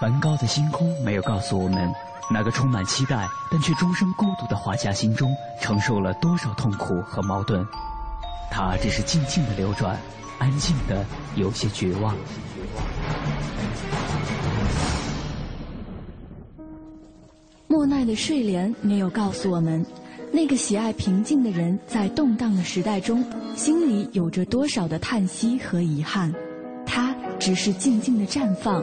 梵高的星空没有告诉我们，那个充满期待但却终生孤独的画家心中承受了多少痛苦和矛盾。他只是静静的流转，安静的有些绝望。莫奈的睡莲没有告诉我们，那个喜爱平静的人在动荡的时代中，心里有着多少的叹息和遗憾。他只是静静的绽放。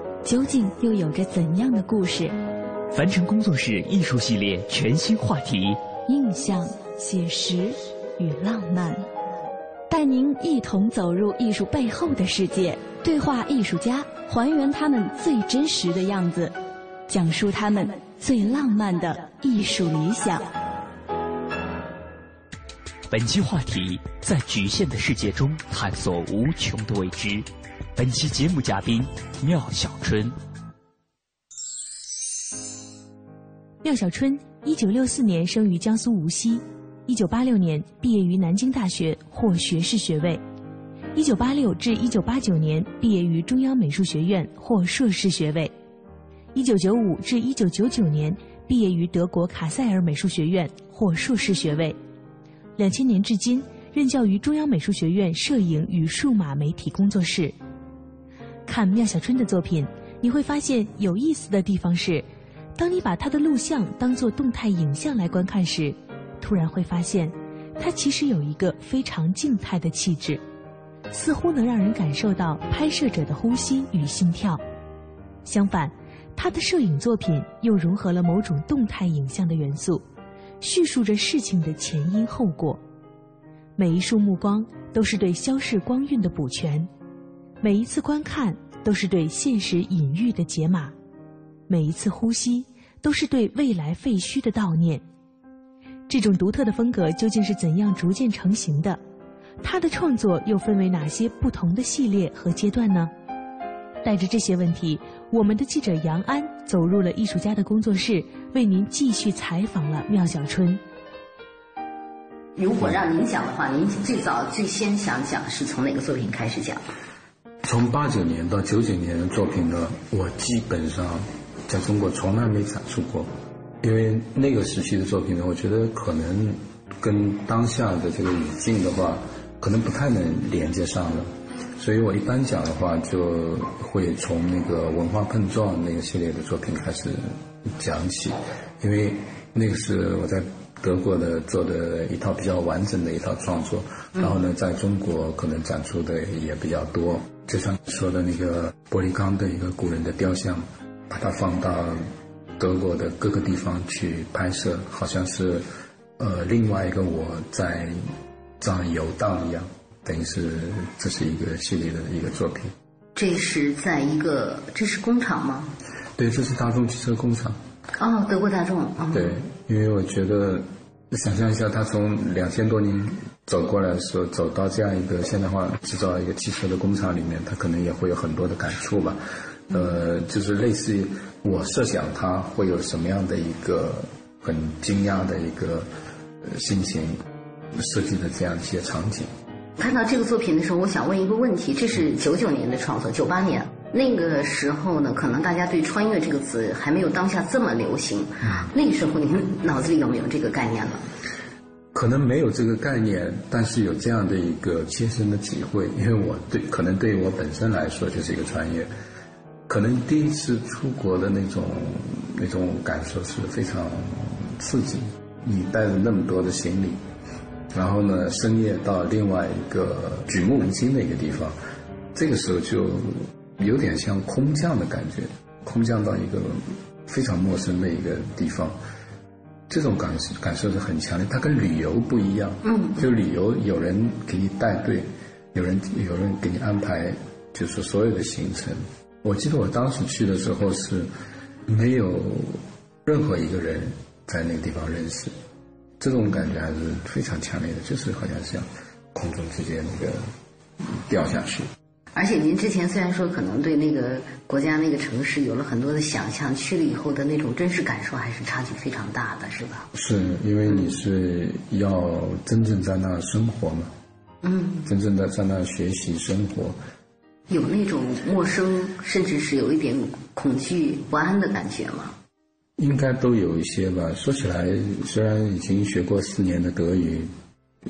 究竟又有着怎样的故事？凡尘工作室艺术系列全新话题：印象、写实与浪漫，带您一同走入艺术背后的世界，对话艺术家，还原他们最真实的样子，讲述他们最浪漫的艺术理想。本期话题：在局限的世界中探索无穷的未知。本期节目嘉宾妙小春。妙小春，一九六四年生于江苏无锡，一九八六年毕业于南京大学，获学士学位。一九八六至一九八九年毕业于中央美术学院，获硕士学位。一九九五至一九九九年毕业于德国卡塞尔美术学院，获硕士学位。两千年至今任教于中央美术学院摄影与数码媒体工作室。看妙小春的作品，你会发现有意思的地方是，当你把他的录像当做动态影像来观看时，突然会发现，他其实有一个非常静态的气质，似乎能让人感受到拍摄者的呼吸与心跳。相反，他的摄影作品又融合了某种动态影像的元素，叙述着事情的前因后果。每一束目光都是对消逝光晕的补全。每一次观看都是对现实隐喻的解码，每一次呼吸都是对未来废墟的悼念。这种独特的风格究竟是怎样逐渐成型的？他的创作又分为哪些不同的系列和阶段呢？带着这些问题，我们的记者杨安走入了艺术家的工作室，为您继续采访了妙小春。如果让您讲的话，您最早最先想讲是从哪个作品开始讲？从八九年到九九年的作品呢，我基本上在中国从来没展出过，因为那个时期的作品呢，我觉得可能跟当下的这个语境的话，可能不太能连接上了，所以我一般讲的话，就会从那个文化碰撞那个系列的作品开始讲起，因为那个是我在。德国的做的一套比较完整的一套创作，然后呢，在中国可能展出的也比较多。就像说的那个玻璃钢的一个古人的雕像，把它放到德国的各个地方去拍摄，好像是呃另外一个我在这样游荡一样，等于是这是一个系列的一个作品。这是在一个这是工厂吗？对，这是大众汽车工厂。哦，德国大众。对，因为我觉得，想象一下，他从两千多年走过来的时候，走到这样一个现代化制造一个汽车的工厂里面，他可能也会有很多的感触吧。呃，就是类似于我设想他会有什么样的一个很惊讶的一个心情设计的这样一些场景。看到这个作品的时候，我想问一个问题：这是九九年的创作，九八年。那个时候呢，可能大家对“穿越”这个词还没有当下这么流行。那个时候，你们脑子里有没有这个概念了？可能没有这个概念，但是有这样的一个切身的体会。因为我对，可能对于我本身来说就是一个穿越。可能第一次出国的那种那种感受是非常刺激。你带着那么多的行李，然后呢，深夜到另外一个举目无亲的一个地方，这个时候就。有点像空降的感觉，空降到一个非常陌生的一个地方，这种感感受是很强烈。它跟旅游不一样，嗯，就旅游有人给你带队，有人有人给你安排，就是所有的行程。我记得我当时去的时候是没有任何一个人在那个地方认识，这种感觉还是非常强烈的，就是好像像空中直接那个掉下去。而且您之前虽然说可能对那个国家、那个城市有了很多的想象，去了以后的那种真实感受还是差距非常大的，是吧？是因为你是要真正在那生活嘛，嗯，真正的在那学习生活，有那种陌生，甚至是有一点恐惧、不安的感觉吗？应该都有一些吧。说起来，虽然已经学过四年的德语，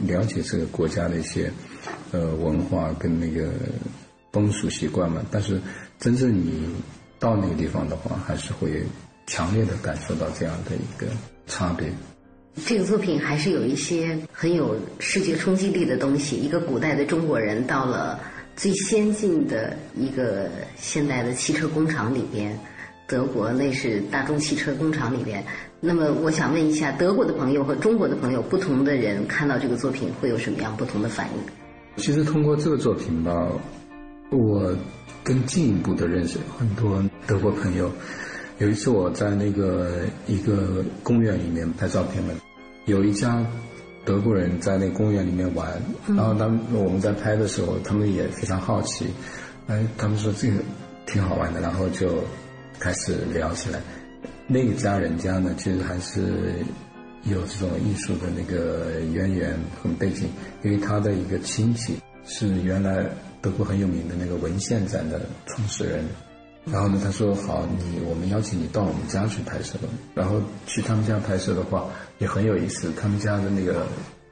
了解这个国家的一些呃文化跟那个。风俗习惯嘛，但是真正你到那个地方的话，还是会强烈的感受到这样的一个差别。这个作品还是有一些很有视觉冲击力的东西。一个古代的中国人到了最先进的一个现代的汽车工厂里边，德国那是大众汽车工厂里边。那么我想问一下，德国的朋友和中国的朋友，不同的人看到这个作品会有什么样不同的反应？其实通过这个作品吧。我更进一步的认识很多德国朋友。有一次我在那个一个公园里面拍照片嘛，有一家德国人在那公园里面玩，然后他们我们在拍的时候，他们也非常好奇，哎，他们说这个挺好玩的，然后就开始聊起来。那个家人家呢，其实还是有这种艺术的那个渊源和背景，因为他的一个亲戚是原来。德国很有名的那个文献展的创始人，然后呢，他说好，你我们邀请你到我们家去拍摄，然后去他们家拍摄的话也很有意思。他们家的那个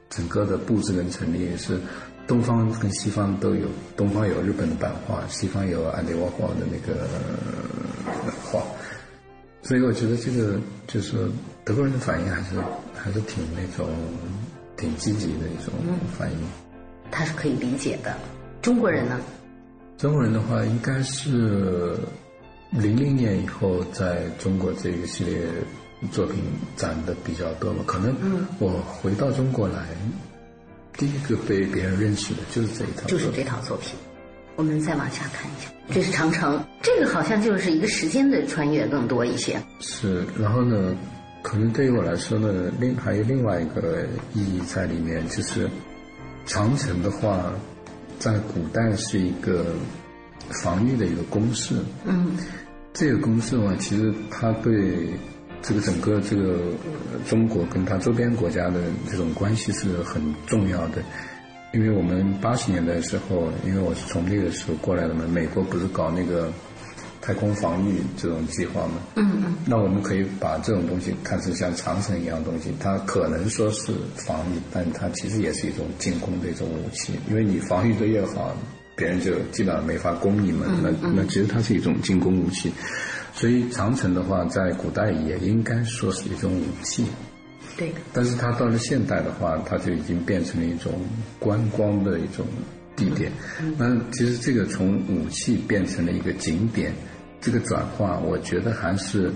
整个的布置跟陈列是东方跟西方都有，东方有日本的版画，西方有安迪沃霍的那个画，所以我觉得这个就是德国人的反应还是还是挺那种挺积极的一种反应，他是可以理解的。中国人呢？中国人的话，应该是零零年以后在中国这个系列作品展的比较多嘛。可能我回到中国来，第一个被别人认识的就是这一套，就是这套作品。我们再往下看一下，这是长城，这个好像就是一个时间的穿越更多一些。是，然后呢，可能对于我来说呢，另还有另外一个意义在里面，就是长城的话。在古代是一个防御的一个公式。嗯，这个公式的话，其实它对这个整个这个中国跟它周边国家的这种关系是很重要的。因为我们八十年代的时候，因为我是从那个时候过来的嘛，美国不是搞那个。太空防御这种计划嘛，嗯嗯，那我们可以把这种东西看成像长城一样东西，它可能说是防御，但它其实也是一种进攻的一种武器，因为你防御的越好，别人就基本上没法攻你们。那那其实它是一种进攻武器，所以长城的话，在古代也应该说是一种武器。对。但是它到了现代的话，它就已经变成了一种观光的一种地点。那其实这个从武器变成了一个景点。这个转化，我觉得还是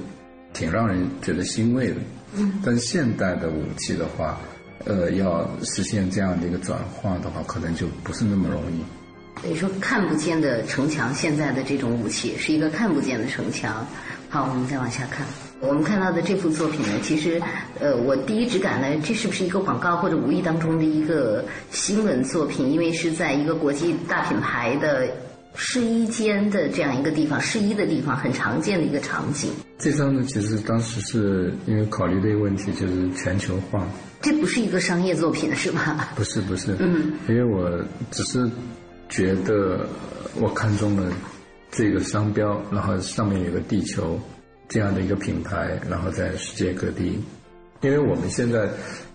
挺让人觉得欣慰的。嗯。但现代的武器的话，呃，要实现这样的一个转化的话，可能就不是那么容易。等于说，看不见的城墙，现在的这种武器是一个看不见的城墙。好，我们再往下看。我们看到的这幅作品呢，其实，呃，我第一直感呢，这是不是一个广告或者无意当中的一个新闻作品？因为是在一个国际大品牌的。试衣间的这样一个地方，试衣的地方很常见的一个场景。这张呢，其实当时是因为考虑的一个问题，就是全球化。这不是一个商业作品，是吧？不是，不是。嗯。因为我只是觉得我看中了这个商标，然后上面有个地球这样的一个品牌，然后在世界各地。因为我们现在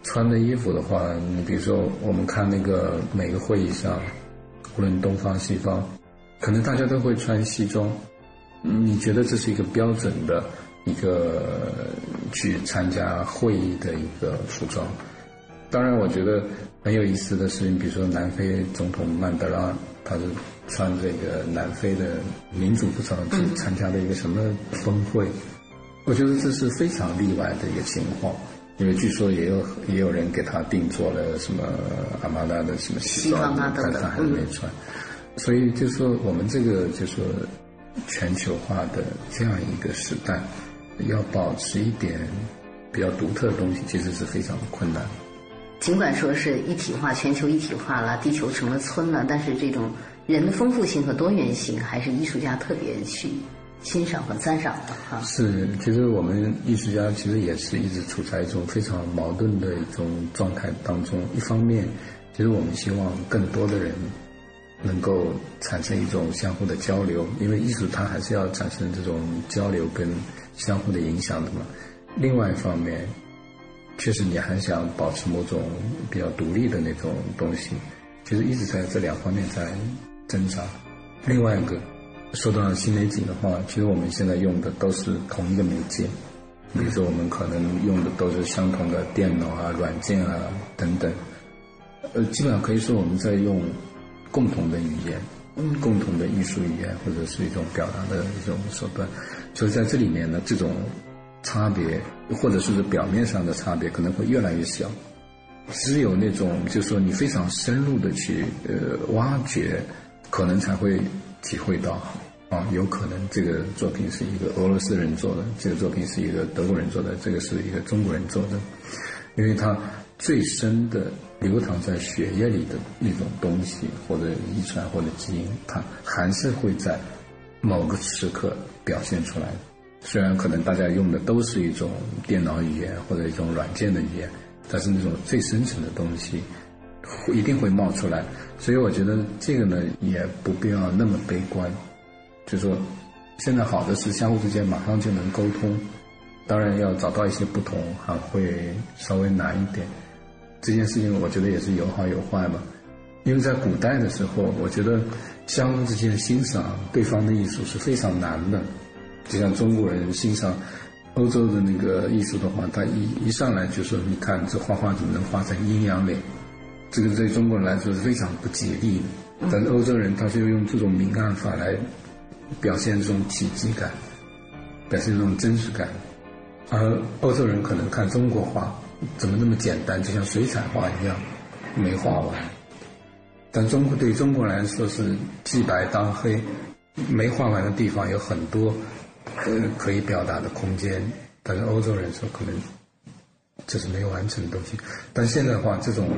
穿的衣服的话，你比如说我们看那个每个会议上，无论东方西方。可能大家都会穿西装，你觉得这是一个标准的一个去参加会议的一个服装？当然，我觉得很有意思的是，你比如说南非总统曼德拉，他是穿这个南非的民主服装去参加的一个什么峰会？我觉得这是非常例外的一个情况，因为据说也有也有人给他定做了什么阿玛达的什么西装，但他还没穿。所以就说我们这个就说全球化的这样一个时代，要保持一点比较独特的东西，其实是非常困难。尽管说是一体化，全球一体化了，地球成了村了，但是这种人的丰富性和多元性，还是艺术家特别去欣赏和赞赏的哈。是，其实我们艺术家其实也是一直处在一种非常矛盾的一种状态当中。一方面，其实我们希望更多的人能够产生一种相互的交流，因为艺术它还是要产生这种交流跟相互的影响的嘛。另外一方面。确实，你还想保持某种比较独立的那种东西，其实一直在这两方面在挣扎。另外一个，说到新媒体的话，其实我们现在用的都是同一个媒介，比如说我们可能用的都是相同的电脑啊、软件啊等等，呃，基本上可以说我们在用共同的语言，嗯，共同的艺术语言或者是一种表达的一种手段，所以在这里面呢，这种。差别，或者说是表面上的差别，可能会越来越小。只有那种，就是说你非常深入的去呃挖掘，可能才会体会到啊，有可能这个作品是一个俄罗斯人做的，这个作品是一个德国人做的，这个是一个中国人做的，因为它最深的流淌在血液里的那种东西，或者遗传或者基因，它还是会在某个时刻表现出来。虽然可能大家用的都是一种电脑语言或者一种软件的语言，但是那种最深层的东西，一定会冒出来。所以我觉得这个呢，也不必要那么悲观。就说，现在好的是相互之间马上就能沟通，当然要找到一些不同还会稍微难一点。这件事情我觉得也是有好有坏嘛。因为在古代的时候，我觉得相互之间欣赏对方的艺术是非常难的。就像中国人欣赏欧洲的那个艺术的话，他一一上来就说：“你看这画画怎么能画成阴阳脸？”这个对中国人来说是非常不吉利的。但是欧洲人他是用这种明暗法来表现这种体积感，表现这种真实感。而欧洲人可能看中国画怎么那么简单，就像水彩画一样没画完。但中国对中国来说是既白当黑，没画完的地方有很多。呃，可以表达的空间，但是欧洲人说可能这是没有完成的东西。但现在的话，这种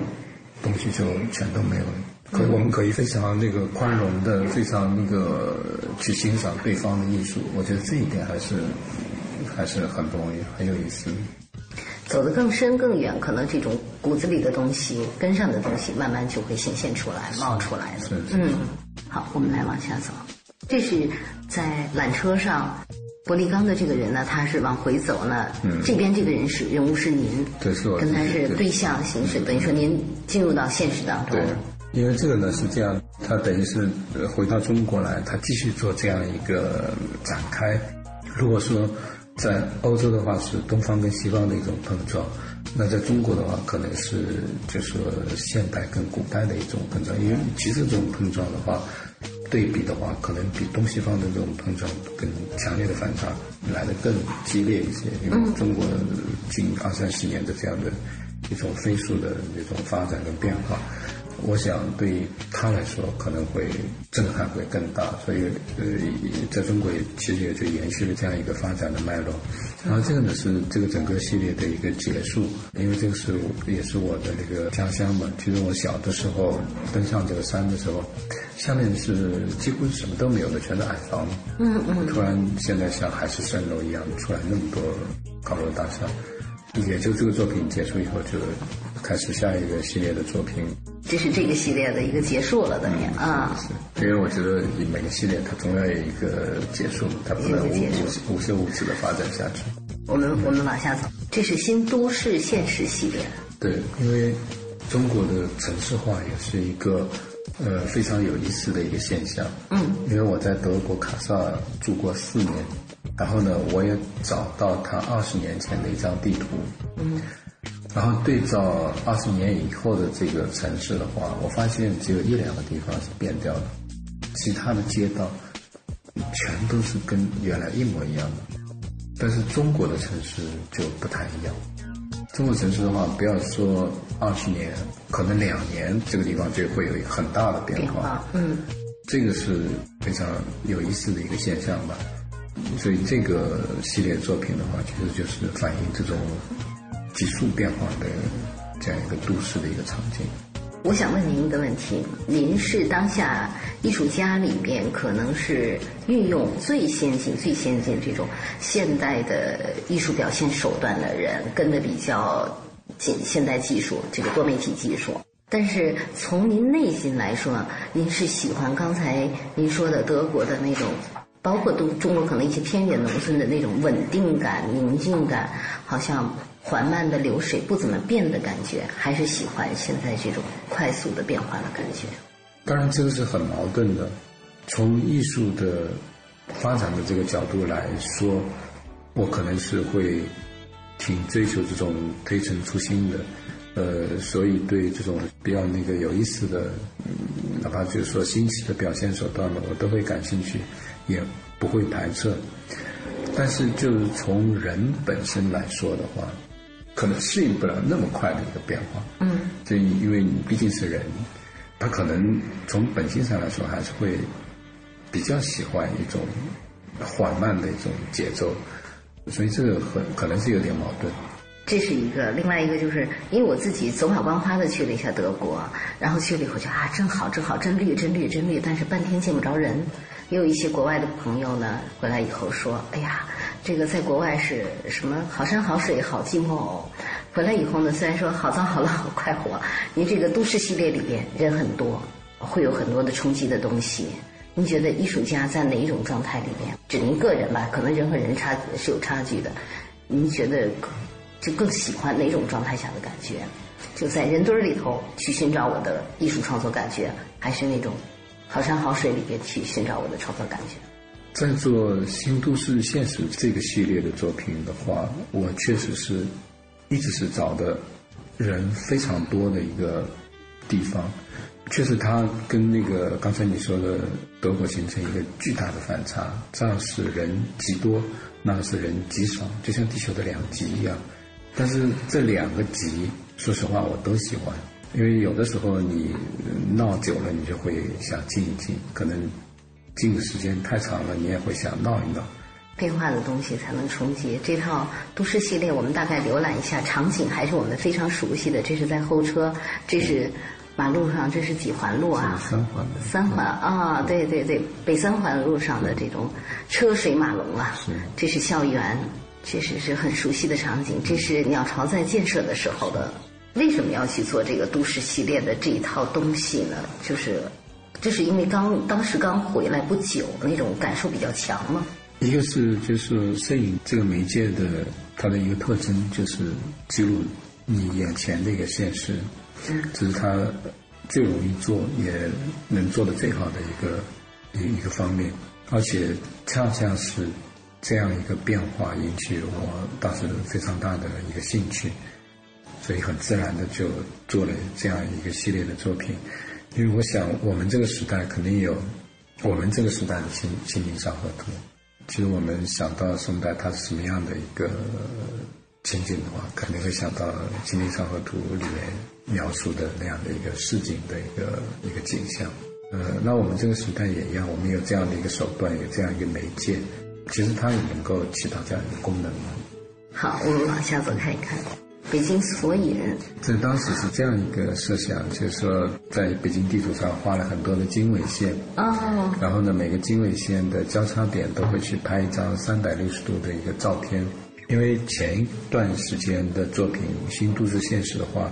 东西就全都没有了。可我们可以非常那个宽容的，非常那个去欣赏对方的艺术。我觉得这一点还是还是很不容易，很有意思。走得更深更远，可能这种骨子里的东西、根上的东西，慢慢就会显现出来、冒出来的。嗯，好，我们来往下走。这是在缆车上。玻璃钢的这个人呢，他是往回走呢。嗯，这边这个人是人物是您，对，是我跟他是对象形式，等于说您进入到现实当中。对，因为这个呢是这样，他等于是回到中国来，他继续做这样一个展开。如果说在欧洲的话是东方跟西方的一种碰撞，那在中国的话可能是就是说现代跟古代的一种碰撞。因为其实这种碰撞的话。对比的话，可能比东西方的这种碰撞更强烈的反差来的更激烈一些。因为中国近二三十年的这样的一种飞速的那种发展跟变化。我想对他来说可能会震撼会更大，所以呃，在中国也其实也就延续了这样一个发展的脉络。然后这个呢是这个整个系列的一个结束，因为这个是也是我的那个家乡嘛。其实我小的时候登上这个山的时候，下面是几乎什么都没有的，全是矮房。嗯嗯。突然现在像海市蜃楼一样出来那么多高楼大厦。也就这个作品结束以后，就开始下一个系列的作品。这是这个系列的一个结束了，等于啊。是，因为我觉得每个系列它总要有一个结束，它不能无无无休无止的发展下去。我们我们往下走，这是新都市现实系列。对，因为中国的城市化也是一个呃非常有意思的一个现象。嗯。因为我在德国卡萨尔住过四年。然后呢，我也找到他二十年前的一张地图，嗯，然后对照二十年以后的这个城市的话，我发现只有一两个地方是变掉的，其他的街道全都是跟原来一模一样的。但是中国的城市就不太一样，中国城市的话，不要说二十年，可能两年这个地方就会有很大的变化，嗯，这个是非常有意思的一个现象吧。所以这个系列作品的话，其实就是反映这种急速变化的这样一个都市的一个场景。我想问您一个问题：您是当下艺术家里面可能是运用最先进、最先进这种现代的艺术表现手段的人，跟的比较紧现代技术，这个多媒体技术。但是从您内心来说，您是喜欢刚才您说的德国的那种，包括都中国可能一些偏远农村的那种稳定感、宁静感，好像。缓慢的流水不怎么变的感觉，还是喜欢现在这种快速的变化的感觉。当然，这个是很矛盾的。从艺术的发展的这个角度来说，我可能是会挺追求这种推陈出新的，呃，所以对这种比较那个有意思的，哪怕就是说新奇的表现手段呢，我都会感兴趣，也不会排斥。但是，就是从人本身来说的话，可能适应不了那么快的一个变化。嗯，这因为你毕竟是人，他可能从本性上来说还是会比较喜欢一种缓慢的一种节奏，所以这个很可能是有点矛盾。这是一个，另外一个就是因为我自己走马观花的去了一下德国，然后去了以后觉得啊，真好，真好，真绿，真绿，真绿，但是半天见不着人。也有一些国外的朋友呢，回来以后说，哎呀。这个在国外是什么？好山好水好寂寞哦。回来以后呢，虽然说好脏好乱好快活，您这个都市系列里边人很多，会有很多的冲击的东西。您觉得艺术家在哪一种状态里边？指您个人吧，可能人和人差是有差距的。您觉得就更喜欢哪种状态下的感觉？就在人堆儿里头去寻找我的艺术创作感觉，还是那种好山好水里边去寻找我的创作感觉？在做《新都市现实》这个系列的作品的话，我确实是一直是找的人非常多的一个地方。确实，它跟那个刚才你说的德国形成一个巨大的反差，这样是人极多，那是人极少，就像地球的两极一样。但是这两个极，说实话我都喜欢，因为有的时候你闹久了，你就会想静一静，可能。静的时间太长了，你也会想闹一闹。变化的东西才能冲击。这套都市系列，我们大概浏览一下场景，还是我们非常熟悉的。这是在候车，这是马路上，这是几环路啊？三环。三环啊，对对对，北三环路上的这种车水马龙啊。是。这是校园，确实是很熟悉的场景。这是鸟巢在建设的时候的。为什么要去做这个都市系列的这一套东西呢？就是。这是因为刚当时刚回来不久，那种感受比较强嘛？一个是就是摄影这个媒介的它的一个特征，就是记录你眼前的一个现实，这是它最容易做也能做的最好的一个一一个方面，而且恰恰是这样一个变化引起我当时非常大的一个兴趣，所以很自然的就做了这样一个系列的作品。因为我想，我们这个时代肯定有我们这个时代的清清明上河图。其实我们想到宋代它是什么样的一个情景的话，肯定会想到《清明上河图》里面描述的那样的一个市井的一个一个景象。呃，那我们这个时代也一样，我们有这样的一个手段，有这样一个媒介，其实它也能够起到这样一个功能。好，我们往下走看一看。北京索引，这当时是这样一个设想，就是说，在北京地图上画了很多的经纬线，哦，然后呢，每个经纬线的交叉点都会去拍一张三百六十度的一个照片，因为前一段时间的作品《新都市现实》的话，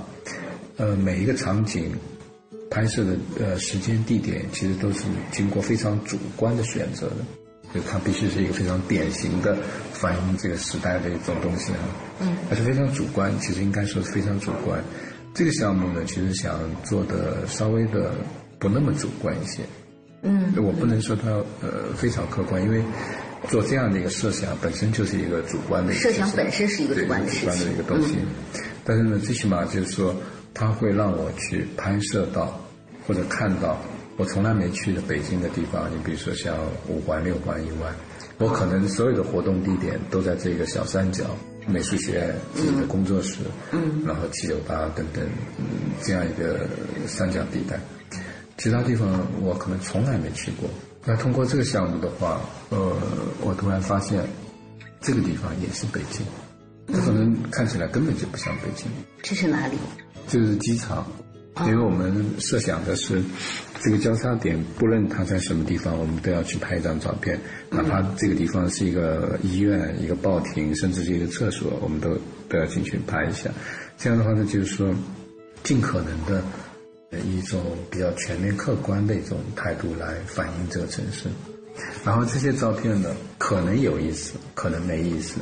呃，每一个场景拍摄的呃时间地点其实都是经过非常主观的选择的。就它必须是一个非常典型的反映这个时代的一种东西啊，嗯，而且非常主观，其实应该说是非常主观。这个项目呢，其实想做的稍微的不那么主观一些，嗯，我不能说它呃非常客观，因为做这样的一个设想本身就是一个主观的，设想本身是一个主观的主观的一个东西，但是呢，最起码就是说，它会让我去拍摄到或者看到。我从来没去的北京的地方，你比如说像五环、六环以外，我可能所有的活动地点都在这个小三角，美术学院自己的工作室，嗯，然后七九八等等，嗯，这样一个三角地带，其他地方我可能从来没去过。那通过这个项目的话，呃，我突然发现，这个地方也是北京，这可能看起来根本就不像北京。这是哪里？就是机场，因为我们设想的是，这个交叉点，不论它在什么地方，我们都要去拍一张照片，哪怕这个地方是一个医院、一个报亭，甚至是一个厕所，我们都都要进去拍一下。这样的话呢，就是说，尽可能的。一种比较全面、客观的一种态度来反映这个城市，然后这些照片呢，可能有意思，可能没意思，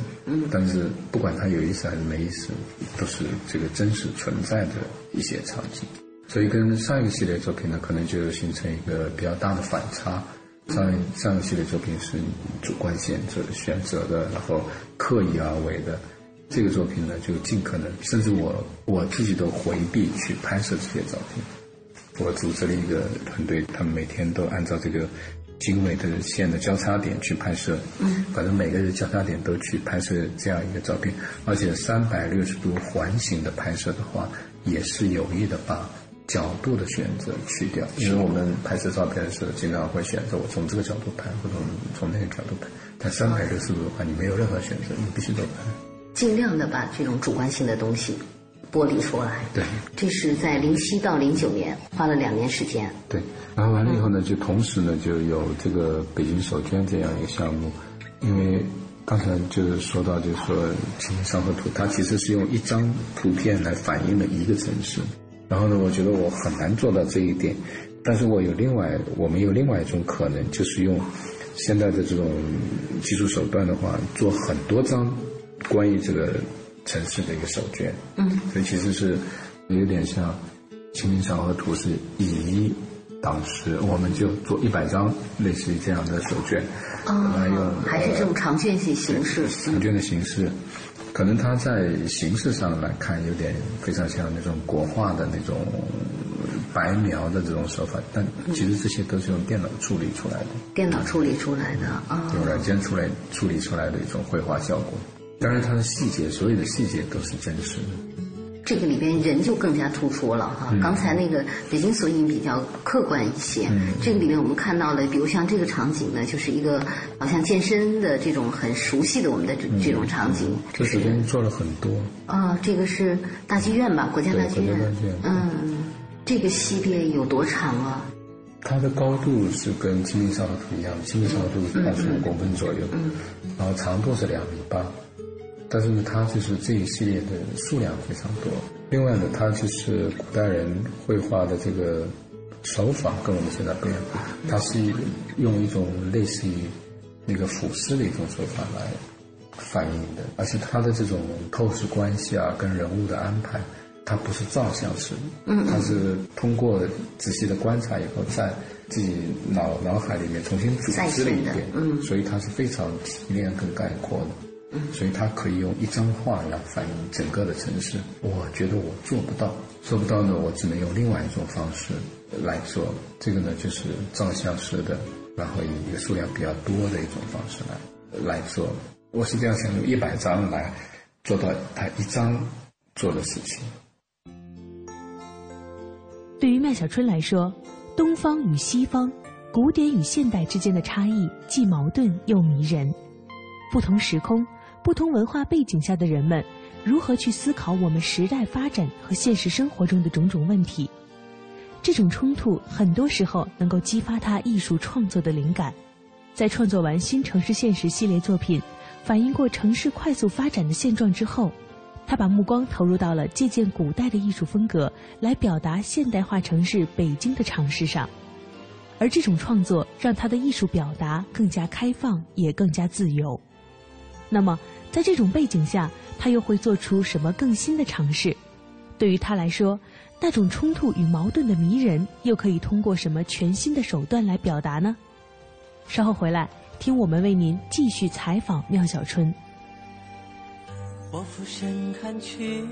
但是不管它有意思还是没意思，都是这个真实存在的一些场景，所以跟上一个系列作品呢，可能就形成一个比较大的反差。上上个系列作品是主观选择选择的，然后刻意而为的，这个作品呢，就尽可能，甚至我我自己都回避去拍摄这些照片。我组织了一个团队，他们每天都按照这个经纬的线的交叉点去拍摄。嗯，反正每个日交叉点都去拍摄这样一个照片，而且三百六十度环形的拍摄的话，也是有意的把角度的选择去掉。因为我们拍摄照片的时候，经常会选择我从这个角度拍，或者从那个角度拍。但三百六十度的话，你没有任何选择，你必须都拍。尽量的把这种主观性的东西。剥离出来，对，这是在零七到零九年花了两年时间，对，然后完了以后呢，就同时呢就有这个北京手绢这样一个项目，因为刚才就是说到，就是说《清明上河图》，它其实是用一张图片来反映了一个城市，然后呢，我觉得我很难做到这一点，但是我有另外，我们有另外一种可能，就是用现在的这种技术手段的话，做很多张关于这个。城市的一个手卷，嗯，所以其实是有点像《清明上河图》是以一当十，我们就做一百张类似于这样的手卷。啊用还是这种长卷型形式，长卷的形式，可能它在形式上来看有点非常像那种国画的那种白描的这种手法，但其实这些都是用电脑处理出来的，电脑处理出来的啊，用软件出来处理出来的一种绘画效果。当然，它的细节，所有的细节都是真实的。这个里边人就更加突出了哈。刚才那个北京索引比较客观一些，这个里面我们看到了，比如像这个场景呢，就是一个好像健身的这种很熟悉的我们的这这种场景。这时间做了很多。啊，这个是大剧院吧？国家大剧院。嗯，这个系列有多长啊？它的高度是跟《清明上河图》一样，《清明上河图》是二十五公分左右，然后长度是两米八。但是呢，它就是这一系列的数量非常多。另外呢，它就是古代人绘画的这个手法跟我们现在不一样，它是用一种类似于那个俯视的一种手法来反映的，而且它的这种透视关系啊，跟人物的安排，它不是照相式，嗯，它是通过仔细的观察以后，在自己脑脑海里面重新组织了一遍，嗯，所以它是非常提炼跟概括的。所以它可以用一张画来反映整个的城市。我觉得我做不到，做不到呢，我只能用另外一种方式来做。这个呢，就是照相式的，然后以一个数量比较多的一种方式来来做。我实际上想用一百张来做到他一张做的事情。对于麦小春来说，东方与西方、古典与现代之间的差异既矛盾又迷人，不同时空。不同文化背景下的人们，如何去思考我们时代发展和现实生活中的种种问题？这种冲突很多时候能够激发他艺术创作的灵感。在创作完《新城市现实》系列作品，反映过城市快速发展的现状之后，他把目光投入到了借鉴古代的艺术风格来表达现代化城市北京的尝试上。而这种创作让他的艺术表达更加开放，也更加自由。那么。在这种背景下，他又会做出什么更新的尝试？对于他来说，那种冲突与矛盾的迷人，又可以通过什么全新的手段来表达呢？稍后回来，听我们为您继续采访妙小春。我俯身看去，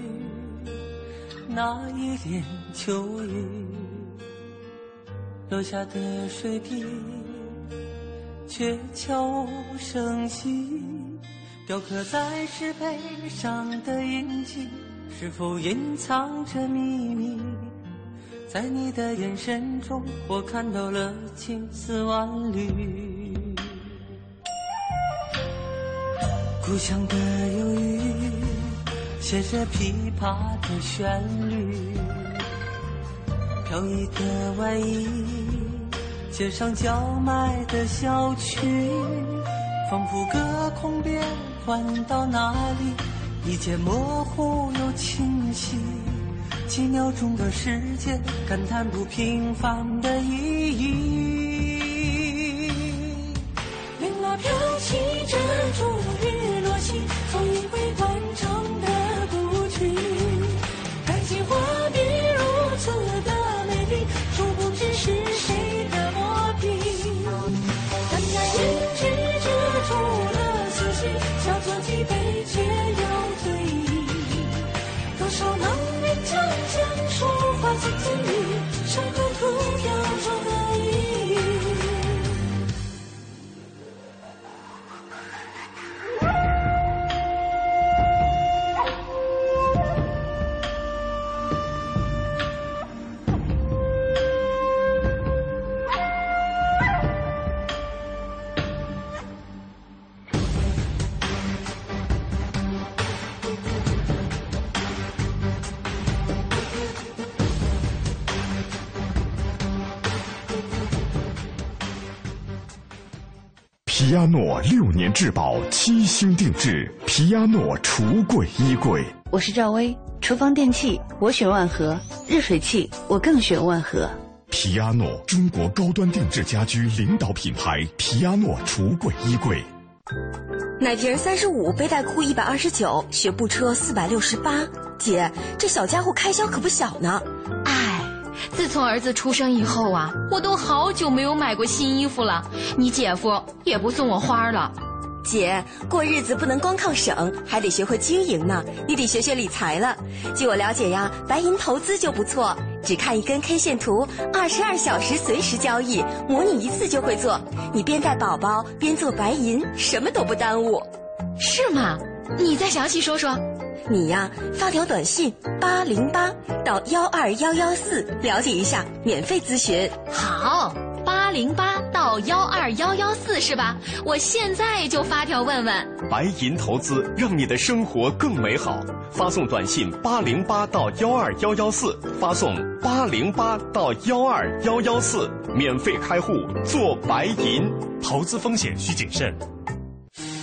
那一帘秋雨，落下的水滴，却悄无声息。雕刻在石碑上的印记，是否隐藏着秘密？在你的眼神中，我看到了千丝万缕。故乡的忧郁，写着琵琶的旋律。飘逸的外衣，街上叫卖的小曲，仿佛隔空变换到哪里，一切模糊又清晰。几秒钟的时间，感叹不平凡的意义。绫罗飘起遮住皮亚诺六年质保，七星定制，皮亚诺橱柜衣柜。我是赵薇，厨房电器我选万和，热水器我更选万和。皮亚诺，中国高端定制家居领导品牌，皮亚诺橱柜衣柜。奶瓶三十五，背带裤一百二十九，学步车四百六十八。姐，这小家伙开销可不小呢。哎，自从儿子出生以后啊，我都好久没有买过新衣服了。你姐夫也不送我花了。姐，过日子不能光靠省，还得学会经营呢。你得学学理财了。据我了解呀，白银投资就不错，只看一根 K 线图，二十二小时随时交易，模拟一次就会做。你边带宝宝边做白银，什么都不耽误。是吗？你再详细说说。你呀，发条短信八零八到幺二幺幺四了解一下，免费咨询。好，八零八到幺二幺幺四是吧？我现在就发条问问。白银投资让你的生活更美好，发送短信八零八到幺二幺幺四，发送八零八到幺二幺幺四，免费开户做白银，投资风险需谨慎。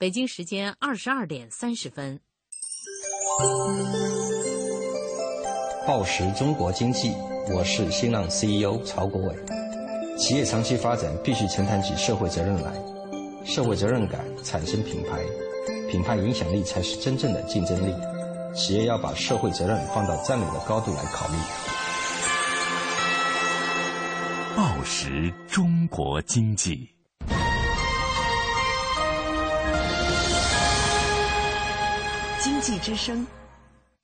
北京时间二十二点三十分。报时中国经济，我是新浪 CEO 曹国伟。企业长期发展必须承担起社会责任来，社会责任感产生品牌，品牌影响力才是真正的竞争力。企业要把社会责任放到战略的高度来考虑。报时中国经济。经济之声，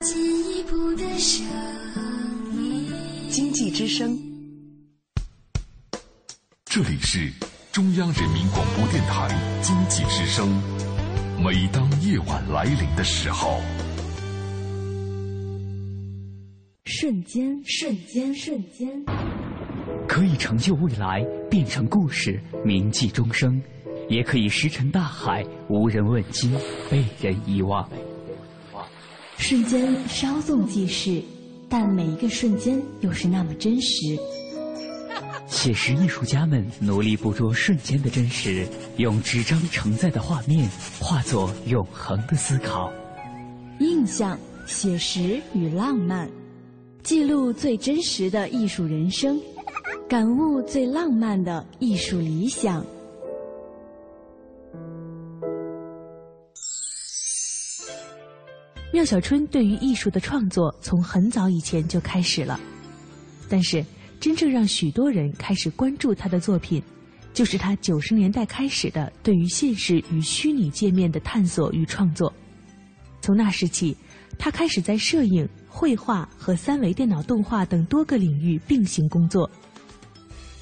进一步的声音。经济之声，这里是中央人民广播电台经济之声。每当夜晚来临的时候，瞬间，瞬间，瞬间，可以成就未来，变成故事，铭记终生；也可以石沉大海，无人问津，被人遗忘。瞬间稍纵即逝，但每一个瞬间又是那么真实。写实艺术家们努力捕捉瞬间的真实，用纸张承载的画面化作永恒的思考。印象、写实与浪漫，记录最真实的艺术人生，感悟最浪漫的艺术理想。廖小春对于艺术的创作从很早以前就开始了，但是真正让许多人开始关注他的作品，就是他九十年代开始的对于现实与虚拟界面的探索与创作。从那时起，他开始在摄影、绘画和三维电脑动画等多个领域并行工作。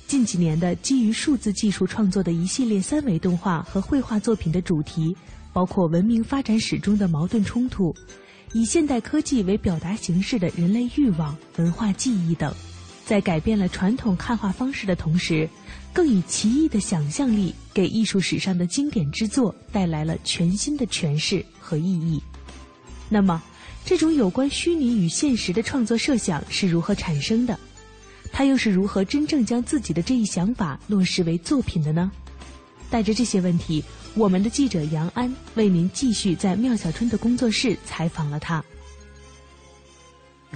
近几年的基于数字技术创作的一系列三维动画和绘画作品的主题，包括文明发展史中的矛盾冲突。以现代科技为表达形式的人类欲望、文化记忆等，在改变了传统看画方式的同时，更以奇异的想象力给艺术史上的经典之作带来了全新的诠释和意义。那么，这种有关虚拟与现实的创作设想是如何产生的？他又是如何真正将自己的这一想法落实为作品的呢？带着这些问题。我们的记者杨安为您继续在妙小春的工作室采访了他。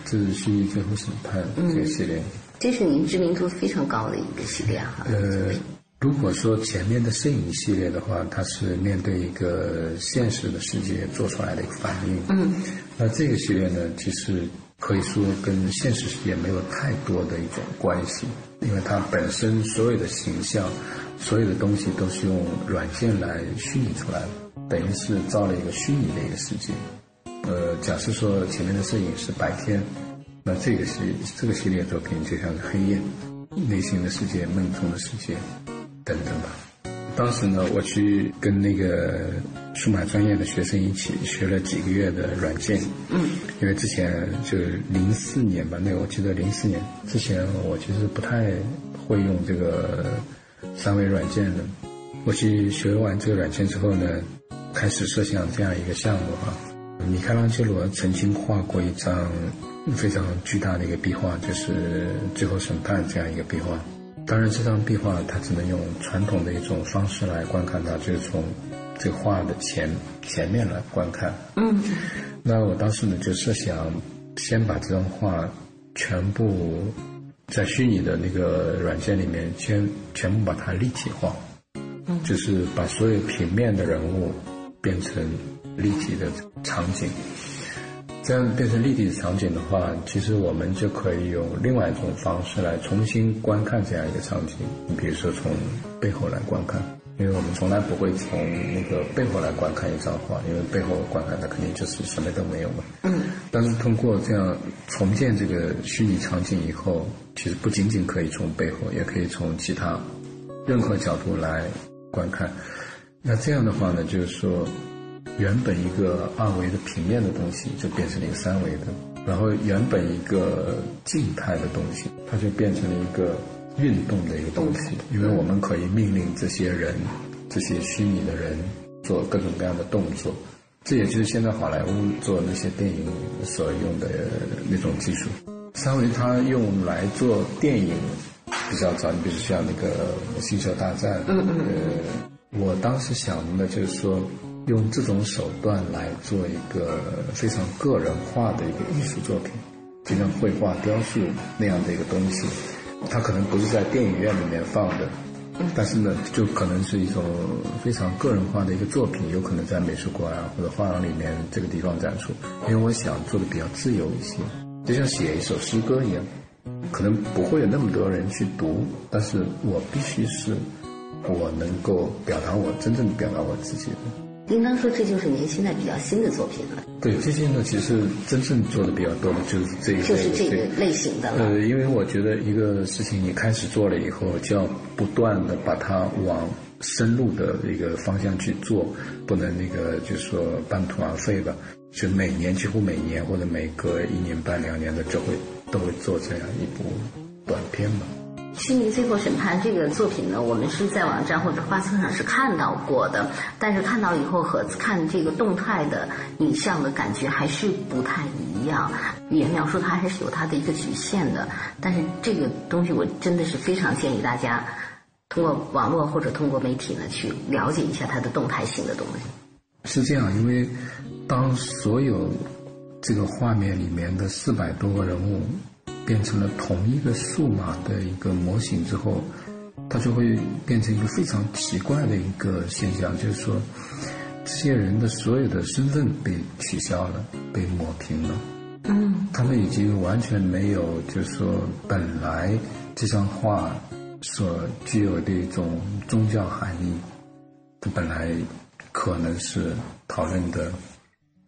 这是虚拟最后审判这个系列，这是您知名度非常高的一个系列哈。呃，如果说前面的摄影系列的话，它是面对一个现实的世界做出来的一个反应。嗯，那这个系列呢，其实可以说跟现实世界没有太多的一种关系，因为它本身所有的形象。所有的东西都是用软件来虚拟出来的，等于是造了一个虚拟的一个世界。呃，假设说前面的摄影是白天，那这个系这个系列作品就像是黑夜，内心的世界、梦中的世界等等吧。当时呢，我去跟那个数码专业的学生一起学了几个月的软件。嗯。因为之前就零四年吧，那个我记得零四年之前，我其实不太会用这个。三维软件的，我去学完这个软件之后呢，开始设想这样一个项目啊。米开朗基罗曾经画过一张非常巨大的一个壁画，就是《最后审判》这样一个壁画。当然，这张壁画它只能用传统的一种方式来观看它，就是从这个画的前前面来观看。嗯。那我当时呢就设想，先把这张画全部。在虚拟的那个软件里面，先全部把它立体化，就是把所有平面的人物变成立体的场景。这样变成立体的场景的话，其实我们就可以用另外一种方式来重新观看这样一个场景。你比如说从背后来观看。因为我们从来不会从那个背后来观看一张画，因为背后观看它肯定就是什么都没有嘛。嗯。但是通过这样重建这个虚拟场景以后，其实不仅仅可以从背后，也可以从其他任何角度来观看。那这样的话呢，就是说，原本一个二维的平面的东西就变成了一个三维的，然后原本一个静态的东西，它就变成了一个。运动的一个东西，因为我们可以命令这些人、这些虚拟的人做各种各样的动作，这也就是现在好莱坞做那些电影所用的那种技术。三维它用来做电影比较早，你比如像那个《星球大战》，嗯嗯，呃，我当时想的，就是说用这种手段来做一个非常个人化的一个艺术作品，就像绘画、雕塑那样的一个东西。它可能不是在电影院里面放的，但是呢，就可能是一种非常个人化的一个作品，有可能在美术馆啊或者画廊里面这个地方展出。因为我想做的比较自由一些，就像写一首诗歌一样，可能不会有那么多人去读，但是我必须是我能够表达我真正表达我自己的。应当说，这就是您现在比较新的作品了。对，最近呢，其实真正做的比较多的就是这一类，就是这个类型的。呃，因为我觉得一个事情你开始做了以后，就要不断的把它往深入的一个方向去做，不能那个就是说半途而废吧。就每年几乎每年或者每隔一年半两年的就会都会做这样一部短片嘛。《心灵最后审判》这个作品呢，我们是在网站或者画册上是看到过的，但是看到以后和看这个动态的影像的感觉还是不太一样。语言描述它还是有它的一个局限的，但是这个东西我真的是非常建议大家通过网络或者通过媒体呢去了解一下它的动态性的东西。是这样，因为当所有这个画面里面的四百多个人物变成了同一个数码的一个模型之后，它就会变成一个非常奇怪的一个现象，就是说，这些人的所有的身份被取消了，被抹平了。嗯，他们已经完全没有，就是说，本来这张画所具有的一种宗教含义，它本来可能是讨论的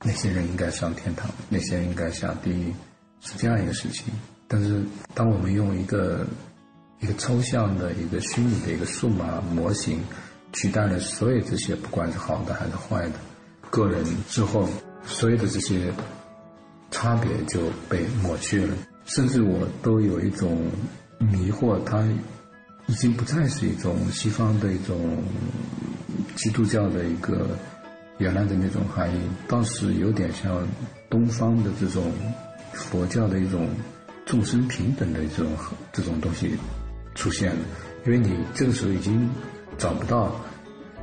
那些人应该上天堂，那些人应该下地狱，是这样一个事情。但是，当我们用一个一个抽象的一个虚拟的一个数码模型取代了所有这些，不管是好的还是坏的个人之后，所有的这些。差别就被抹去了，甚至我都有一种迷惑，它已经不再是一种西方的一种基督教的一个原来的那种含义，倒是有点像东方的这种佛教的一种众生平等的这种这种东西出现了。因为你这个时候已经找不到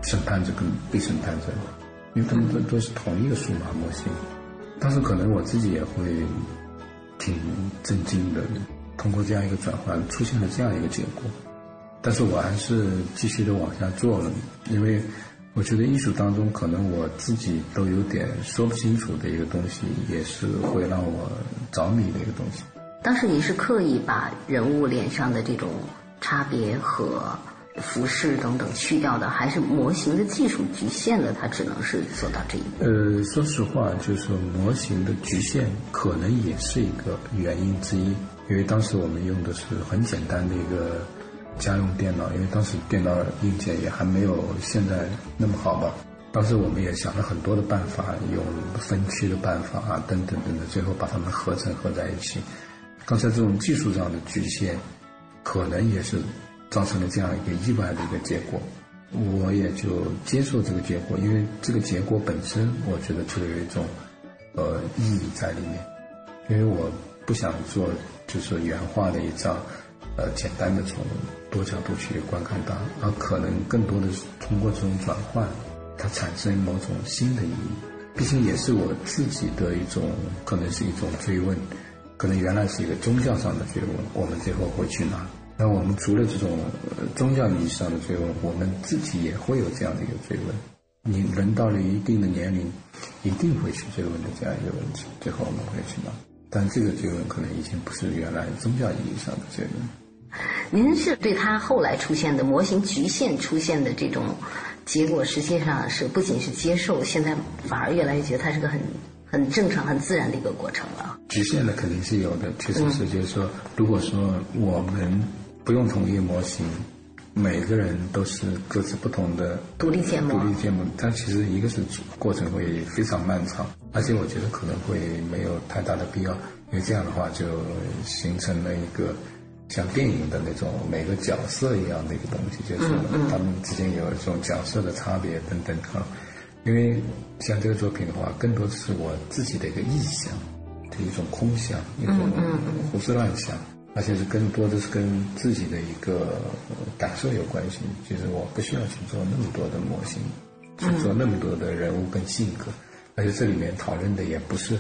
审判者跟被审判者了，因为他们都都是同一个数码模型。但是可能我自己也会挺震惊的，通过这样一个转换出现了这样一个结果，但是我还是继续的往下做了，因为我觉得艺术当中可能我自己都有点说不清楚的一个东西，也是会让我着迷的一个东西。当时你是刻意把人物脸上的这种差别和。服饰等等去掉的，还是模型的技术局限了，它只能是做到这一步。呃，说实话，就是模型的局限可能也是一个原因之一，因为当时我们用的是很简单的一个家用电脑，因为当时电脑硬件也还没有现在那么好吧。当时我们也想了很多的办法，用分区的办法啊，等等等等，最后把它们合成合在一起。刚才这种技术上的局限，可能也是。造成了这样一个意外的一个结果，我也就接受这个结果，因为这个结果本身，我觉得就有一种呃意义在里面。因为我不想做就是原画的一张，呃，简单的从多角度去观看它，而可能更多的是通过这种转换，它产生某种新的意义。毕竟也是我自己的一种，可能是一种追问，可能原来是一个宗教上的追问，我们最后会去哪？那我们除了这种宗教意义上的追问，我们自己也会有这样的一个追问。你人到了一定的年龄，一定会去追问的这样一个问题。最后我们会去哪？但这个追问可能已经不是原来宗教意义上的追问。您是对他后来出现的模型局限出现的这种结果，实际上是不仅是接受，现在反而越来越觉得它是个很很正常、很自然的一个过程了。局限的肯定是有的，确实是，就是说，如果说我们。不用同一模型，每个人都是各自不同的独立建模。独立建模，但其实一个是过程会非常漫长，而且我觉得可能会没有太大的必要，因为这样的话就形成了一个像电影的那种每个角色一样的一个东西，就是他们之间有一种角色的差别等等哈。因为像这个作品的话，更多的是我自己的一个臆想的一种空想，一种胡思乱想。而且是更多的是跟自己的一个感受有关系。其实我不需要去做那么多的模型，去做那么多的人物跟性格。而且这里面讨论的也不是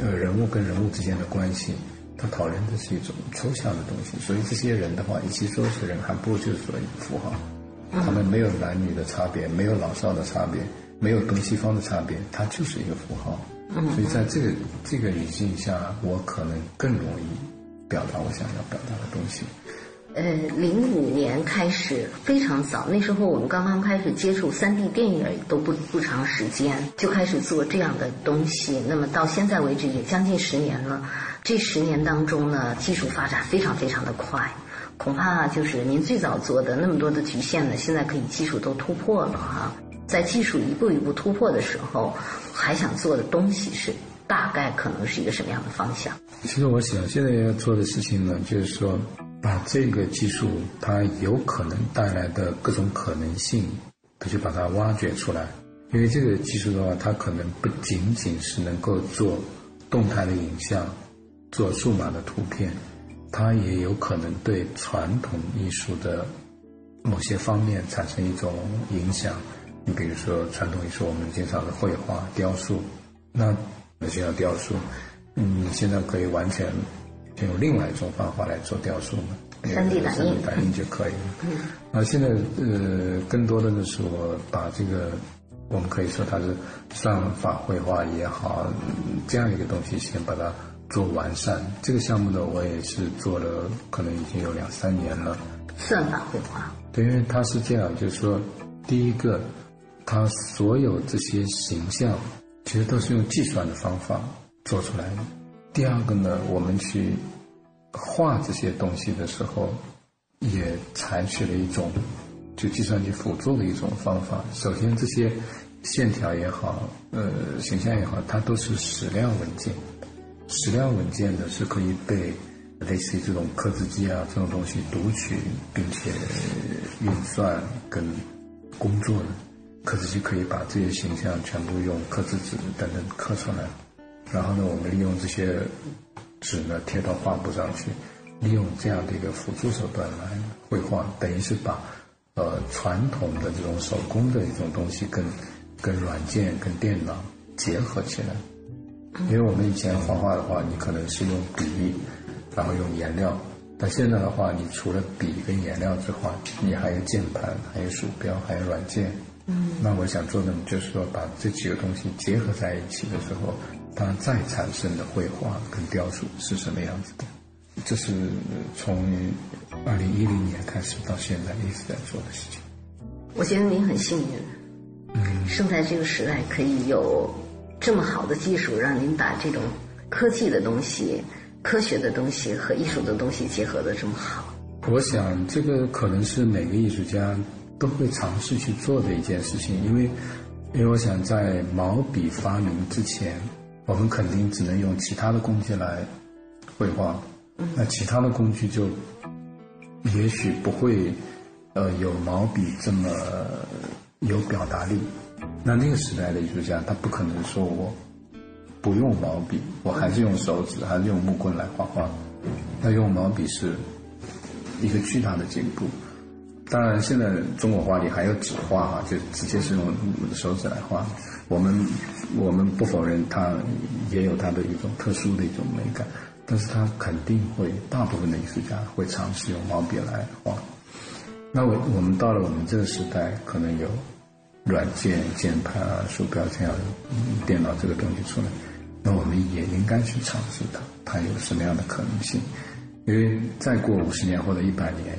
呃人物跟人物之间的关系，他讨论的是一种抽象的东西。所以这些人的话，与其说是人，还不如就是说符号。他们没有男女的差别，没有老少的差别，没有东西方的差别，它就是一个符号。嗯所以在这个这个语境下，我可能更容易。表达我想要表达的东西。呃，零五年开始非常早，那时候我们刚刚开始接触三 D 电影都不不长时间，就开始做这样的东西。那么到现在为止也将近十年了。这十年当中呢，技术发展非常非常的快，恐怕就是您最早做的那么多的局限呢，现在可以技术都突破了哈。在技术一步一步突破的时候，还想做的东西是。大概可能是一个什么样的方向？其实我想现在要做的事情呢，就是说，把这个技术它有可能带来的各种可能性，都去把它挖掘出来。因为这个技术的话，它可能不仅仅是能够做动态的影像，做数码的图片，它也有可能对传统艺术的某些方面产生一种影响。你比如说，传统艺术我们经常的绘画、雕塑，那就像雕塑，嗯，现在可以完全用另外一种方法来做雕塑嘛，三 D 打印，打印就可以了。嗯，那现在呃，更多的呢是我把这个，我们可以说它是算法绘画也好，这样一个东西先把它做完善。这个项目呢，我也是做了，可能已经有两三年了。算法绘画，对，因为它是这样，就是说，第一个。它所有这些形象，其实都是用计算的方法做出来的。第二个呢，我们去画这些东西的时候，也采取了一种就计算机辅助的一种方法。首先，这些线条也好，呃，形象也好，它都是矢量文件。矢量文件呢，是可以被类似于这种刻字机啊这种东西读取，并且运算跟工作的。刻字机可以把这些形象全部用刻字纸等等刻出来，然后呢，我们利用这些纸呢贴到画布上去，利用这样的一个辅助手段来绘画，等于是把呃传统的这种手工的一种东西跟跟软件跟电脑结合起来。因为我们以前画画的话，你可能是用笔，然后用颜料，但现在的话，你除了笔跟颜料之外，你还有键盘，还有鼠标，还有软件。嗯，那我想做的就是说，把这几个东西结合在一起的时候，它再产生的绘画跟雕塑是什么样子的？这是从二零一零年开始到现在一直在做的事情。我觉得您很幸运，嗯，生在这个时代可以有这么好的技术，让您把这种科技的东西、科学的东西和艺术的东西结合的这么好。我想，这个可能是每个艺术家。都会尝试去做的一件事情，因为，因为我想在毛笔发明之前，我们肯定只能用其他的工具来绘画，那其他的工具就也许不会，呃，有毛笔这么有表达力。那那个时代的艺术家，他不可能说我不用毛笔，我还是用手指，还是用木棍来画画。那用毛笔是一个巨大的进步。当然，现在中国画里还有纸画啊，就直接是用手指来画。我们我们不否认它也有它的一种特殊的一种美感，但是它肯定会大部分的艺术家会尝试用毛笔来画。那我我们到了我们这个时代，可能有软件、键盘啊、鼠标这样电脑这个东西出来，那我们也应该去尝试它，它有什么样的可能性？因为再过五十年或者一百年。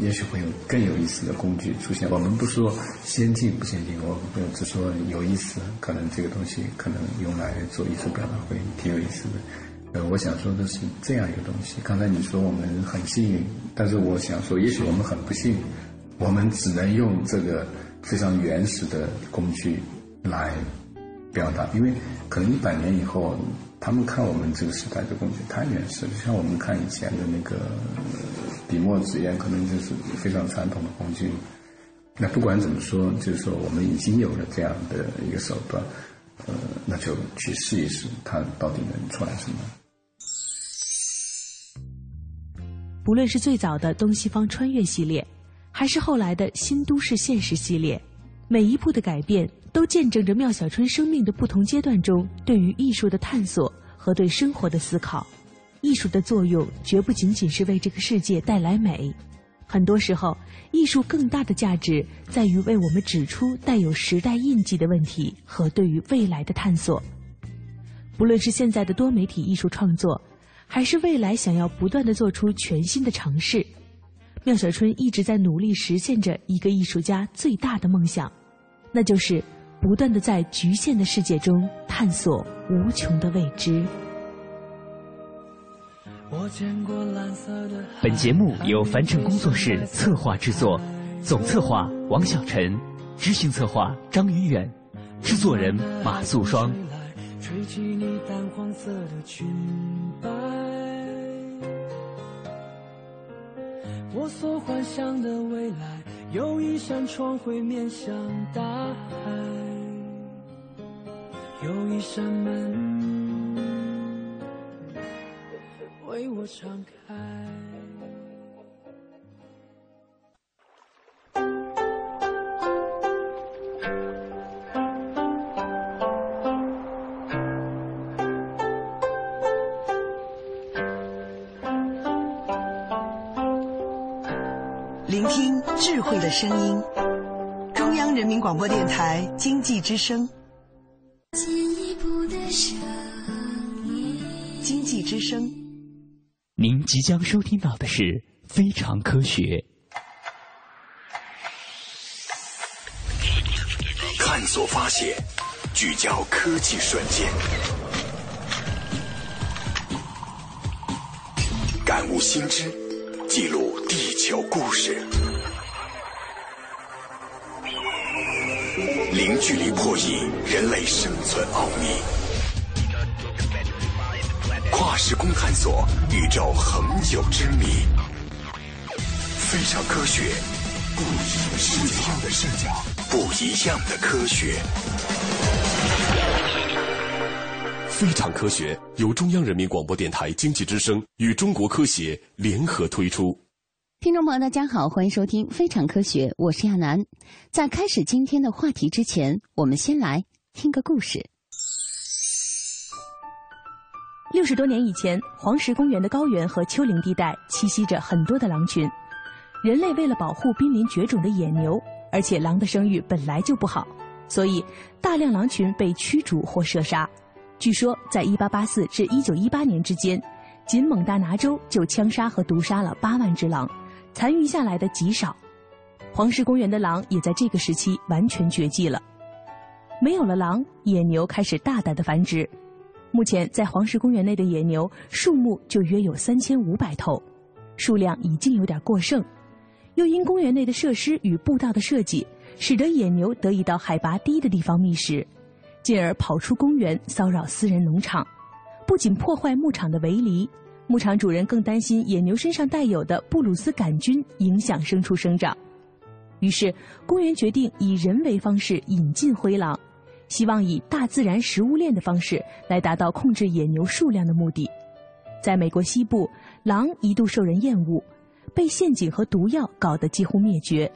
也许会有更有意思的工具出现。我们不说先进不先进，我们只说有意思。可能这个东西可能用来做艺术表达会挺有意思的。呃，我想说的是这样一个东西。刚才你说我们很幸运，但是我想说，也许我们很不幸，我们只能用这个非常原始的工具来表达，因为可能一百年以后，他们看我们这个时代的工具太原始了，像我们看以前的那个。笔墨纸砚可能就是非常传统的工具。那不管怎么说，就是说我们已经有了这样的一个手段，呃，那就去试一试，它到底能出来什么。不论是最早的东西方穿越系列，还是后来的新都市现实系列，每一步的改变都见证着妙小春生命的不同阶段中对于艺术的探索和对生活的思考。艺术的作用绝不仅仅是为这个世界带来美，很多时候，艺术更大的价值在于为我们指出带有时代印记的问题和对于未来的探索。不论是现在的多媒体艺术创作，还是未来想要不断的做出全新的尝试，妙小春一直在努力实现着一个艺术家最大的梦想，那就是不断的在局限的世界中探索无穷的未知。本节目由凡尘工作室策划制作，总策划王小晨，执行策划张云远，制作人马素双。我所幻想的未来，有一扇窗会面向大海，有一扇门为我敞开。聆听智慧的声音，中央人民广播电台经济之声。进一步的声音，经济之声。您即将收听到的是《非常科学》，探索发现，聚焦科技瞬间，感悟新知，记录地球故事，零距离破译人类生存奥秘，跨时空探索宇宙恒久之谜。非常科学，不一样的视角，不一样的科学。非常科学由中央人民广播电台经济之声与中国科协联合推出。听众朋友，大家好，欢迎收听《非常科学》，我是亚楠。在开始今天的话题之前，我们先来听个故事。六十多年以前，黄石公园的高原和丘陵地带栖息着很多的狼群。人类为了保护濒临绝种的野牛，而且狼的生育本来就不好，所以大量狼群被驱逐或射杀。据说，在1884至1918年之间，仅蒙大拿州就枪杀和毒杀了8万只狼，残余下来的极少。黄石公园的狼也在这个时期完全绝迹了。没有了狼，野牛开始大胆的繁殖。目前在黄石公园内的野牛数目就约有3500头，数量已经有点过剩。又因公园内的设施与步道的设计，使得野牛得以到海拔低的地方觅食。进而跑出公园骚扰私人农场，不仅破坏牧场的围篱，牧场主人更担心野牛身上带有的布鲁斯杆菌影响牲畜生长。于是，公园决定以人为方式引进灰狼，希望以大自然食物链的方式来达到控制野牛数量的目的。在美国西部，狼一度受人厌恶，被陷阱和毒药搞得几乎灭绝。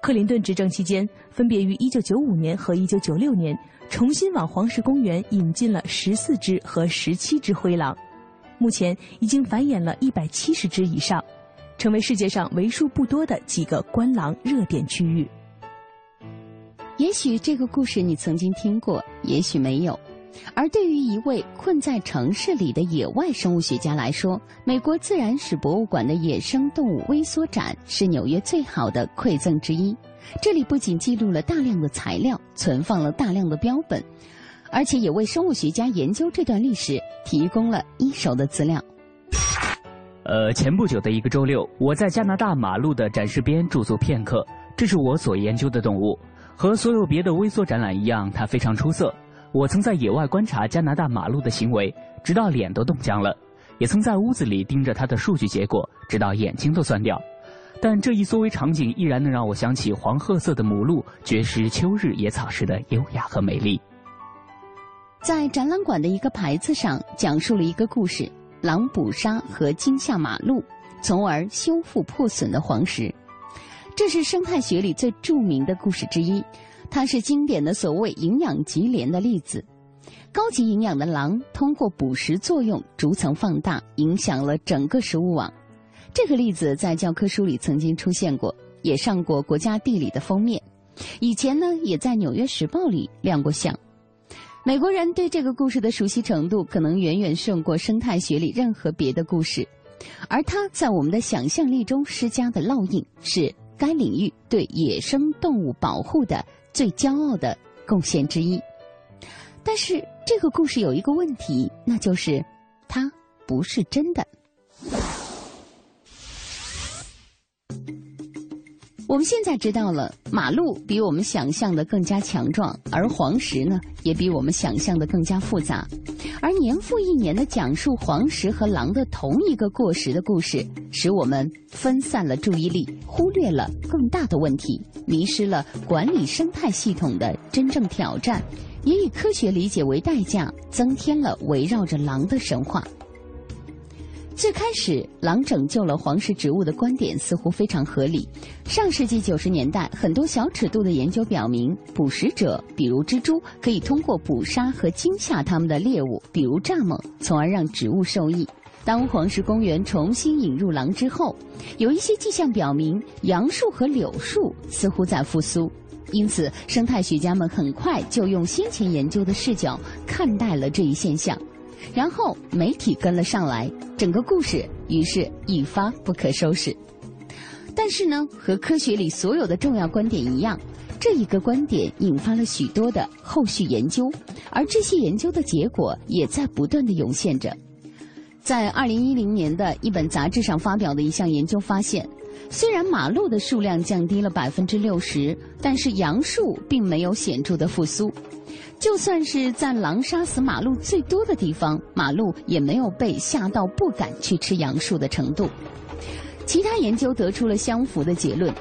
克林顿执政期间，分别于1995年和1996年。重新往黄石公园引进了十四只和十七只灰狼，目前已经繁衍了一百七十只以上，成为世界上为数不多的几个观狼热点区域。也许这个故事你曾经听过，也许没有。而对于一位困在城市里的野外生物学家来说，美国自然史博物馆的野生动物微缩展是纽约最好的馈赠之一。这里不仅记录了大量的材料，存放了大量的标本，而且也为生物学家研究这段历史提供了一手的资料。呃，前不久的一个周六，我在加拿大马路的展示边驻足片刻。这是我所研究的动物，和所有别的微缩展览一样，它非常出色。我曾在野外观察加拿大马路的行为，直到脸都冻僵了；也曾在屋子里盯着它的数据结果，直到眼睛都酸掉。但这一缩微场景依然能让我想起黄褐色的母鹿绝食秋日野草时的优雅和美丽。在展览馆的一个牌子上，讲述了一个故事：狼捕杀和惊吓马鹿，从而修复破损的黄石。这是生态学里最著名的故事之一，它是经典的所谓营养级联的例子。高级营养的狼通过捕食作用逐层放大，影响了整个食物网。这个例子在教科书里曾经出现过，也上过《国家地理》的封面。以前呢，也在《纽约时报》里亮过相。美国人对这个故事的熟悉程度，可能远远胜过生态学里任何别的故事。而它在我们的想象力中施加的烙印，是该领域对野生动物保护的最骄傲的贡献之一。但是这个故事有一个问题，那就是它不是真的。我们现在知道了，马路比我们想象的更加强壮，而黄石呢，也比我们想象的更加复杂。而年复一年的讲述黄石和狼的同一个过时的故事，使我们分散了注意力，忽略了更大的问题，迷失了管理生态系统的真正挑战，也以科学理解为代价，增添了围绕着狼的神话。最开始，狼拯救了黄石植物的观点似乎非常合理。上世纪九十年代，很多小尺度的研究表明，捕食者，比如蜘蛛，可以通过捕杀和惊吓它们的猎物，比如蚱蜢，从而让植物受益。当黄石公园重新引入狼之后，有一些迹象表明，杨树和柳树似乎在复苏。因此，生态学家们很快就用先前研究的视角看待了这一现象。然后媒体跟了上来，整个故事于是一发不可收拾。但是呢，和科学里所有的重要观点一样，这一个观点引发了许多的后续研究，而这些研究的结果也在不断的涌现着。在二零一零年的一本杂志上发表的一项研究发现，虽然马路的数量降低了百分之六十，但是杨树并没有显著的复苏。就算是在狼杀死马鹿最多的地方，马鹿也没有被吓到不敢去吃杨树的程度。其他研究得出了相符的结论。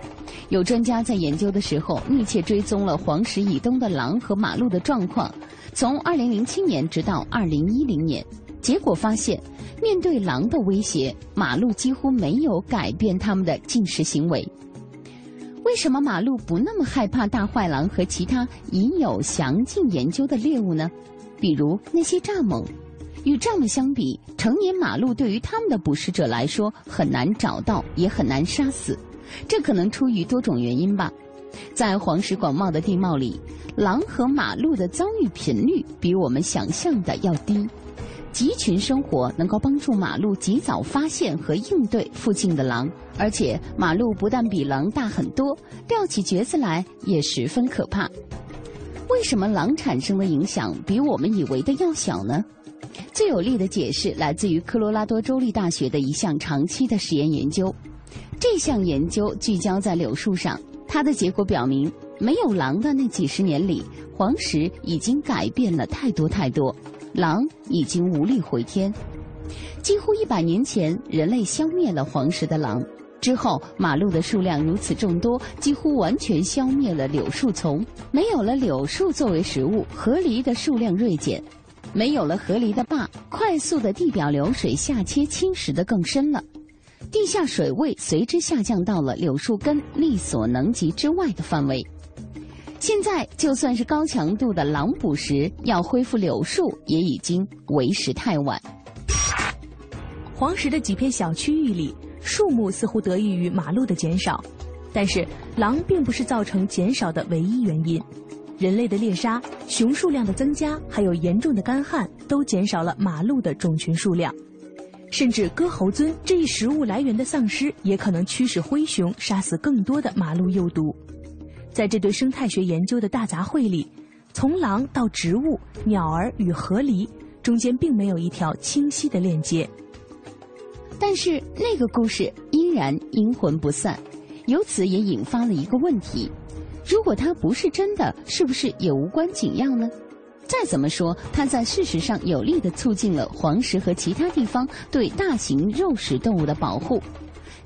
有专家在研究的时候密切追踪了黄石以东的狼和马鹿的状况，从2007年直到2010年，结果发现，面对狼的威胁，马鹿几乎没有改变它们的进食行为。为什么马鹿不那么害怕大坏狼和其他已有详尽研究的猎物呢？比如那些蚱蜢。与蚱蜢相比，成年马鹿对于它们的捕食者来说很难找到，也很难杀死。这可能出于多种原因吧。在黄石广袤的地貌里，狼和马鹿的遭遇频率比我们想象的要低。集群生活能够帮助马鹿及早发现和应对附近的狼，而且马鹿不但比狼大很多，撂起蹶子来也十分可怕。为什么狼产生的影响比我们以为的要小呢？最有力的解释来自于科罗拉多州立大学的一项长期的实验研究。这项研究聚焦在柳树上，它的结果表明，没有狼的那几十年里，黄石已经改变了太多太多。狼已经无力回天。几乎一百年前，人类消灭了黄石的狼之后，马鹿的数量如此众多，几乎完全消灭了柳树丛。没有了柳树作为食物，河狸的数量锐减。没有了河狸的坝，快速的地表流水下切侵蚀的更深了，地下水位随之下降到了柳树根力所能及之外的范围。现在就算是高强度的狼捕食，要恢复柳树也已经为时太晚。黄石的几片小区域里，树木似乎得益于马路的减少，但是狼并不是造成减少的唯一原因。人类的猎杀、熊数量的增加，还有严重的干旱，都减少了马鹿的种群数量。甚至割喉尊这一食物来源的丧失，也可能驱使灰熊杀死更多的马鹿幼犊。在这对生态学研究的大杂烩里，从狼到植物、鸟儿与河狸，中间并没有一条清晰的链接。但是那个故事依然阴魂不散，由此也引发了一个问题：如果它不是真的，是不是也无关紧要呢？再怎么说，它在事实上有力地促进了黄石和其他地方对大型肉食动物的保护。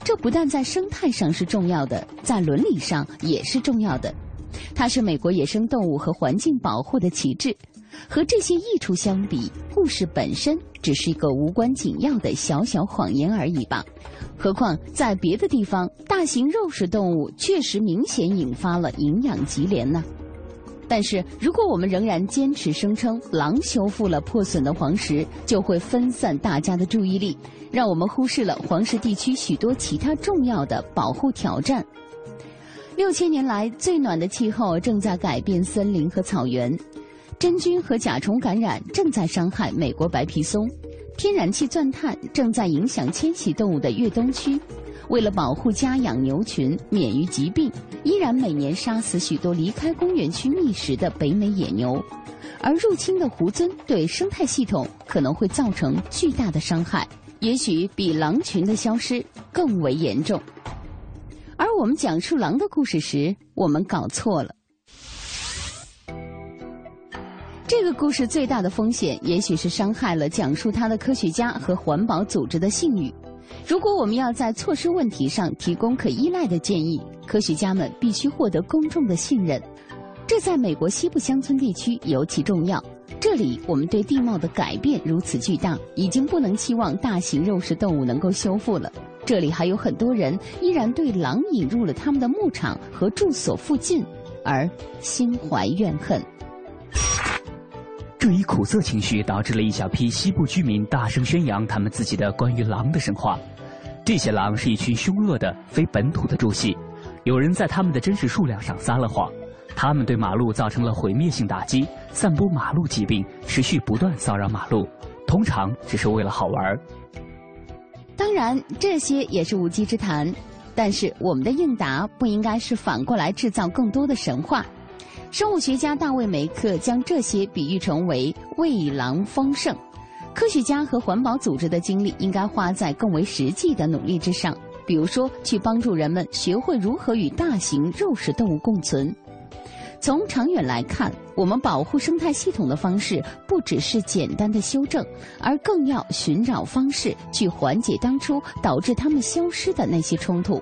这不但在生态上是重要的，在伦理上也是重要的。它是美国野生动物和环境保护的旗帜。和这些益处相比，故事本身只是一个无关紧要的小小谎言而已吧。何况在别的地方，大型肉食动物确实明显引发了营养急连呢。但是，如果我们仍然坚持声称狼修复了破损的黄石，就会分散大家的注意力，让我们忽视了黄石地区许多其他重要的保护挑战。六千年来，最暖的气候正在改变森林和草原，真菌和甲虫感染正在伤害美国白皮松，天然气钻探正在影响迁徙动物的越冬区。为了保护家养牛群免于疾病，依然每年杀死许多离开公园区觅食的北美野牛，而入侵的狐尊对生态系统可能会造成巨大的伤害，也许比狼群的消失更为严重。而我们讲述狼的故事时，我们搞错了。这个故事最大的风险，也许是伤害了讲述它的科学家和环保组织的信誉。如果我们要在措施问题上提供可依赖的建议，科学家们必须获得公众的信任。这在美国西部乡村地区尤其重要。这里我们对地貌的改变如此巨大，已经不能期望大型肉食动物能够修复了。这里还有很多人依然对狼引入了他们的牧场和住所附近而心怀怨恨。这一苦涩情绪导致了一小批西部居民大声宣扬他们自己的关于狼的神话。这些狼是一群凶恶的非本土的猪系，有人在他们的真实数量上撒了谎。他们对马路造成了毁灭性打击，散播马路疾病，持续不断骚扰马路，通常只是为了好玩。当然，这些也是无稽之谈。但是，我们的应答不应该是反过来制造更多的神话。生物学家大卫·梅克将这些比喻成为为狼丰盛。科学家和环保组织的精力应该花在更为实际的努力之上，比如说去帮助人们学会如何与大型肉食动物共存。从长远来看，我们保护生态系统的方式不只是简单的修正，而更要寻找方式去缓解当初导致它们消失的那些冲突。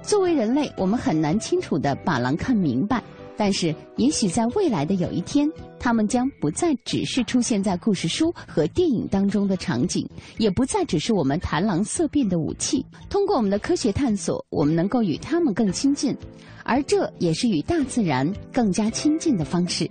作为人类，我们很难清楚地把狼看明白。但是，也许在未来的有一天，它们将不再只是出现在故事书和电影当中的场景，也不再只是我们谈狼色变的武器。通过我们的科学探索，我们能够与它们更亲近，而这也是与大自然更加亲近的方式。